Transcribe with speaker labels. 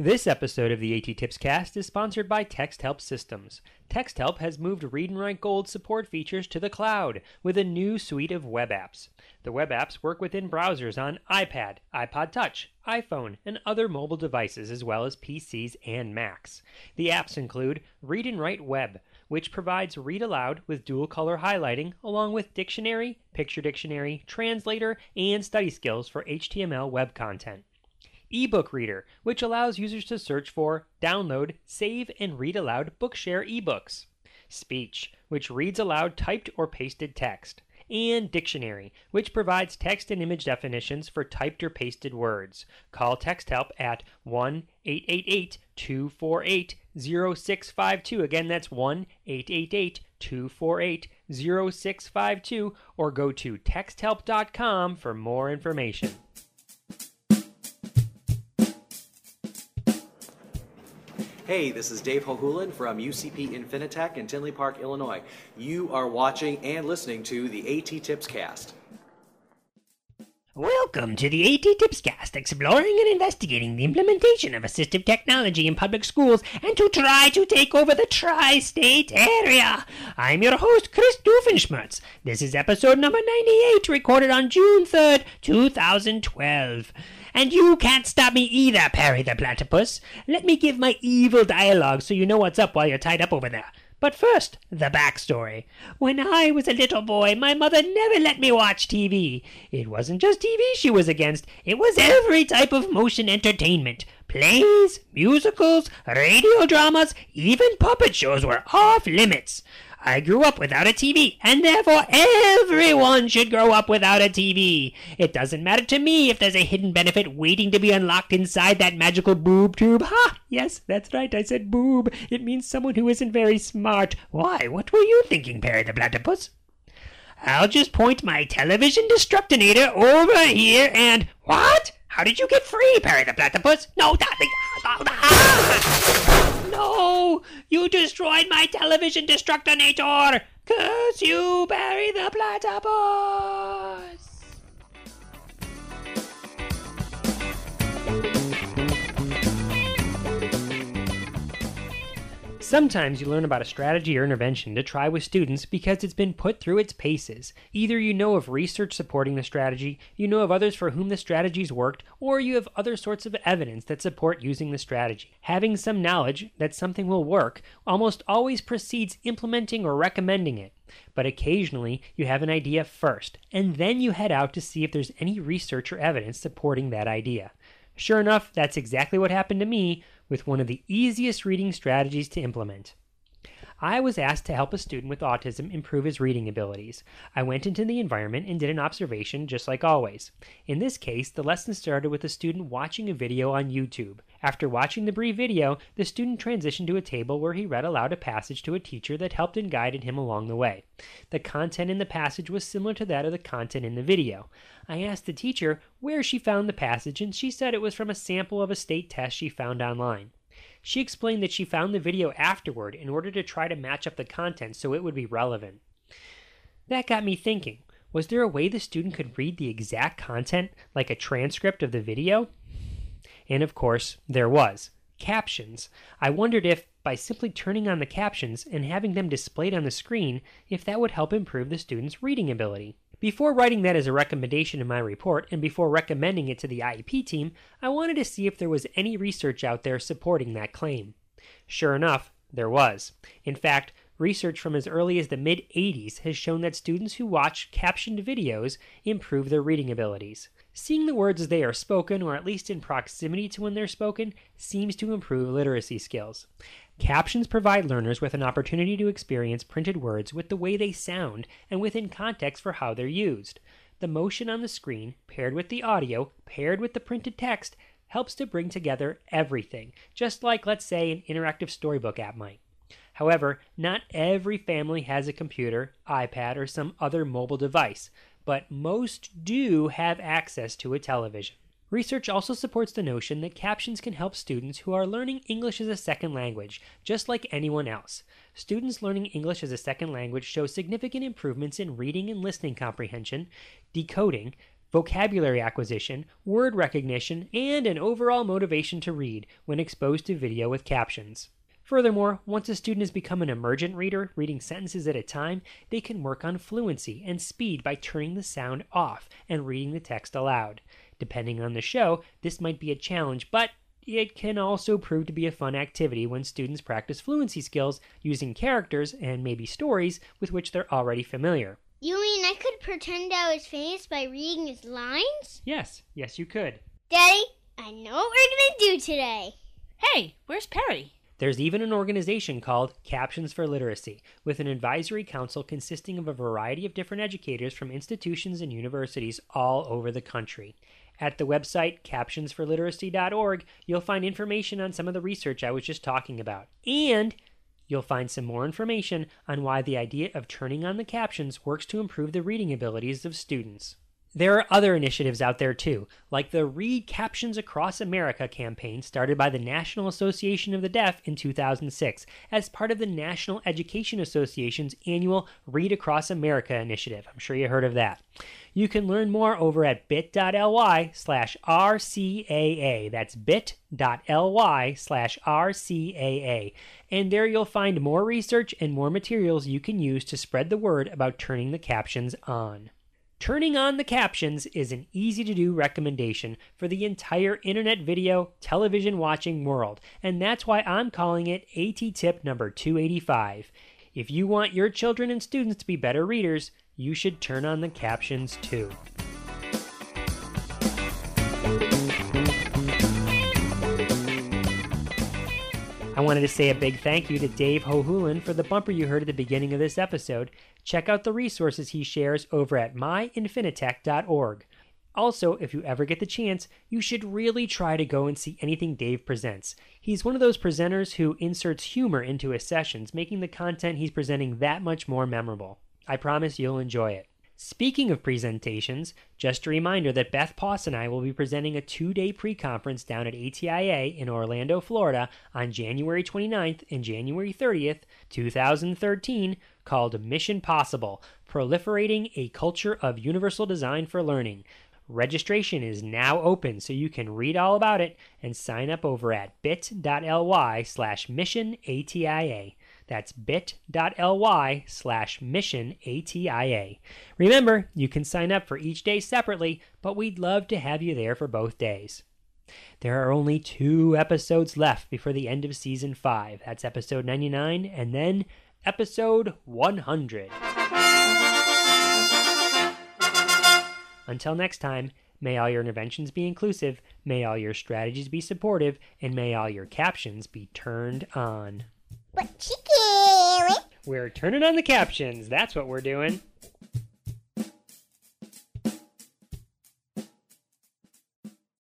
Speaker 1: This episode of the AT Tips Cast is sponsored by TextHelp Systems. TextHelp has moved Read and Write Gold support features to the cloud with a new suite of web apps. The web apps work within browsers on iPad, iPod Touch, iPhone, and other mobile devices, as well as PCs and Macs. The apps include Read and Write Web, which provides read aloud with dual color highlighting, along with dictionary, picture dictionary, translator, and study skills for HTML web content ebook reader, which allows users to search for, download, save, and read aloud Bookshare ebooks. Speech, which reads aloud typed or pasted text. And Dictionary, which provides text and image definitions for typed or pasted words. Call TextHelp at 1 888 248 0652. Again, that's 1 888 248 0652, or go to texthelp.com for more information.
Speaker 2: Hey, this is Dave Hohulin from UCP Infinitec in Tinley Park, Illinois. You are watching and listening to the AT Tips Cast.
Speaker 3: Welcome to the AT Tips Cast, exploring and investigating the implementation of assistive technology in public schools and to try to take over the tri-state area. I'm your host, Chris Doofenshmirtz. This is episode number 98, recorded on June 3rd, 2012. And you can't stop me either, Perry the Platypus. Let me give my evil dialogue so you know what's up while you're tied up over there. But first, the backstory. When I was a little boy, my mother never let me watch TV. It wasn't just TV she was against, it was every type of motion entertainment. Plays, musicals, radio dramas, even puppet shows were off limits. I grew up without a TV, and therefore everyone should grow up without a TV. It doesn't matter to me if there's a hidden benefit waiting to be unlocked inside that magical boob tube. Ha! Yes, that's right, I said boob. It means someone who isn't very smart. Why, what were you thinking, Perry the Platypus? I'll just point my television destructinator over here and. What? How did you get free, Perry the Platypus? No, that. No! You destroyed my television destructinator! Curse you, Perry the Platypus!
Speaker 1: Sometimes you learn about a strategy or intervention to try with students because it's been put through its paces. Either you know of research supporting the strategy, you know of others for whom the strategy's worked, or you have other sorts of evidence that support using the strategy. Having some knowledge that something will work almost always precedes implementing or recommending it. But occasionally you have an idea first, and then you head out to see if there's any research or evidence supporting that idea. Sure enough, that's exactly what happened to me with one of the easiest reading strategies to implement. I was asked to help a student with autism improve his reading abilities. I went into the environment and did an observation just like always. In this case, the lesson started with the student watching a video on YouTube. After watching the brief video, the student transitioned to a table where he read aloud a passage to a teacher that helped and guided him along the way. The content in the passage was similar to that of the content in the video. I asked the teacher where she found the passage, and she said it was from a sample of a state test she found online. She explained that she found the video afterward in order to try to match up the content so it would be relevant. That got me thinking was there a way the student could read the exact content, like a transcript of the video? And of course, there was. Captions. I wondered if, by simply turning on the captions and having them displayed on the screen, if that would help improve the student's reading ability. Before writing that as a recommendation in my report and before recommending it to the IEP team, I wanted to see if there was any research out there supporting that claim. Sure enough, there was. In fact, research from as early as the mid 80s has shown that students who watch captioned videos improve their reading abilities. Seeing the words as they are spoken, or at least in proximity to when they're spoken, seems to improve literacy skills. Captions provide learners with an opportunity to experience printed words with the way they sound and within context for how they're used. The motion on the screen, paired with the audio, paired with the printed text, helps to bring together everything, just like, let's say, an interactive storybook app might. However, not every family has a computer, iPad, or some other mobile device, but most do have access to a television. Research also supports the notion that captions can help students who are learning English as a second language, just like anyone else. Students learning English as a second language show significant improvements in reading and listening comprehension, decoding, vocabulary acquisition, word recognition, and an overall motivation to read when exposed to video with captions. Furthermore, once a student has become an emergent reader, reading sentences at a time, they can work on fluency and speed by turning the sound off and reading the text aloud. Depending on the show, this might be a challenge, but it can also prove to be a fun activity when students practice fluency skills using characters and maybe stories with which they're already familiar.
Speaker 4: You mean I could pretend I was famous by reading his lines?
Speaker 1: Yes, yes, you could.
Speaker 4: Daddy, I know what we're gonna do today.
Speaker 5: Hey, where's Perry?
Speaker 1: There's even an organization called Captions for Literacy, with an advisory council consisting of a variety of different educators from institutions and universities all over the country. At the website captionsforliteracy.org, you'll find information on some of the research I was just talking about. And you'll find some more information on why the idea of turning on the captions works to improve the reading abilities of students. There are other initiatives out there too, like the Read Captions Across America campaign started by the National Association of the Deaf in 2006 as part of the National Education Association's annual Read Across America initiative. I'm sure you heard of that. You can learn more over at bit.ly slash RCAA. That's bit.ly slash RCAA. And there you'll find more research and more materials you can use to spread the word about turning the captions on. Turning on the captions is an easy to do recommendation for the entire internet video television watching world, and that's why I'm calling it AT tip number 285. If you want your children and students to be better readers, you should turn on the captions too. I wanted to say a big thank you to Dave Hohulin for the bumper you heard at the beginning of this episode. Check out the resources he shares over at myinfinitec.org. Also, if you ever get the chance, you should really try to go and see anything Dave presents. He's one of those presenters who inserts humor into his sessions, making the content he's presenting that much more memorable. I promise you'll enjoy it. Speaking of presentations, just a reminder that Beth Poss and I will be presenting a two day pre conference down at ATIA in Orlando, Florida on January 29th and January 30th, 2013, called Mission Possible Proliferating a Culture of Universal Design for Learning. Registration is now open, so you can read all about it and sign up over at bit.ly slash mission ATIA. That's bit.ly slash mission ATIA. Remember, you can sign up for each day separately, but we'd love to have you there for both days. There are only two episodes left before the end of season 5. That's episode 99 and then episode 100. Until next time, may all your interventions be inclusive, may all your strategies be supportive, and may all your captions be turned on.
Speaker 4: But chicken!
Speaker 1: We're turning on the captions. That's what we're doing.